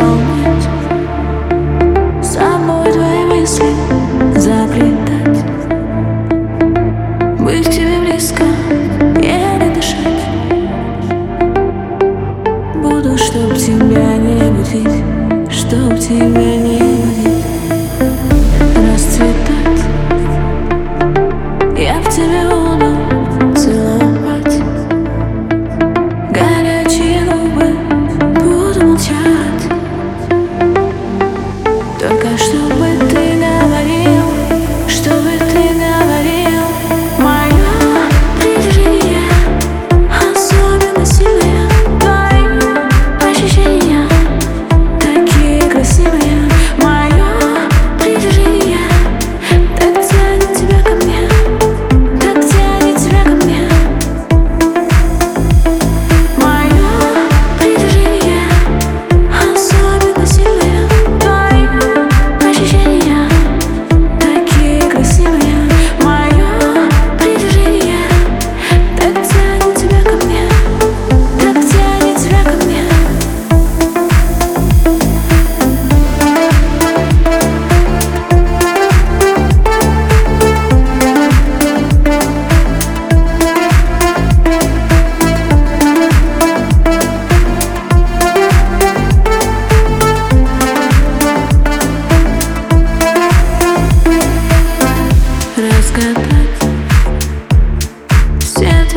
исполнять Собой твои мысли заплетать. Быть тебе близко, еле дышать. Буду, чтоб тебя не будить Чтоб тебя не будить Расцветать. Я в тебе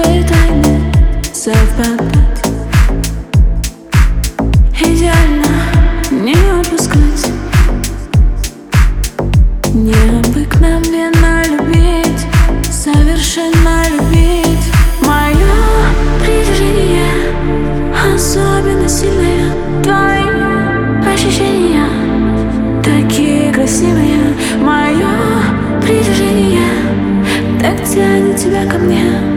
твои тайны совпадать Идеально не отпускать Необыкновенно любить Совершенно любить. Мое притяжение Особенно сильное. Твои ощущения Такие красивые. Мое притяжение Так тянет тебя ко мне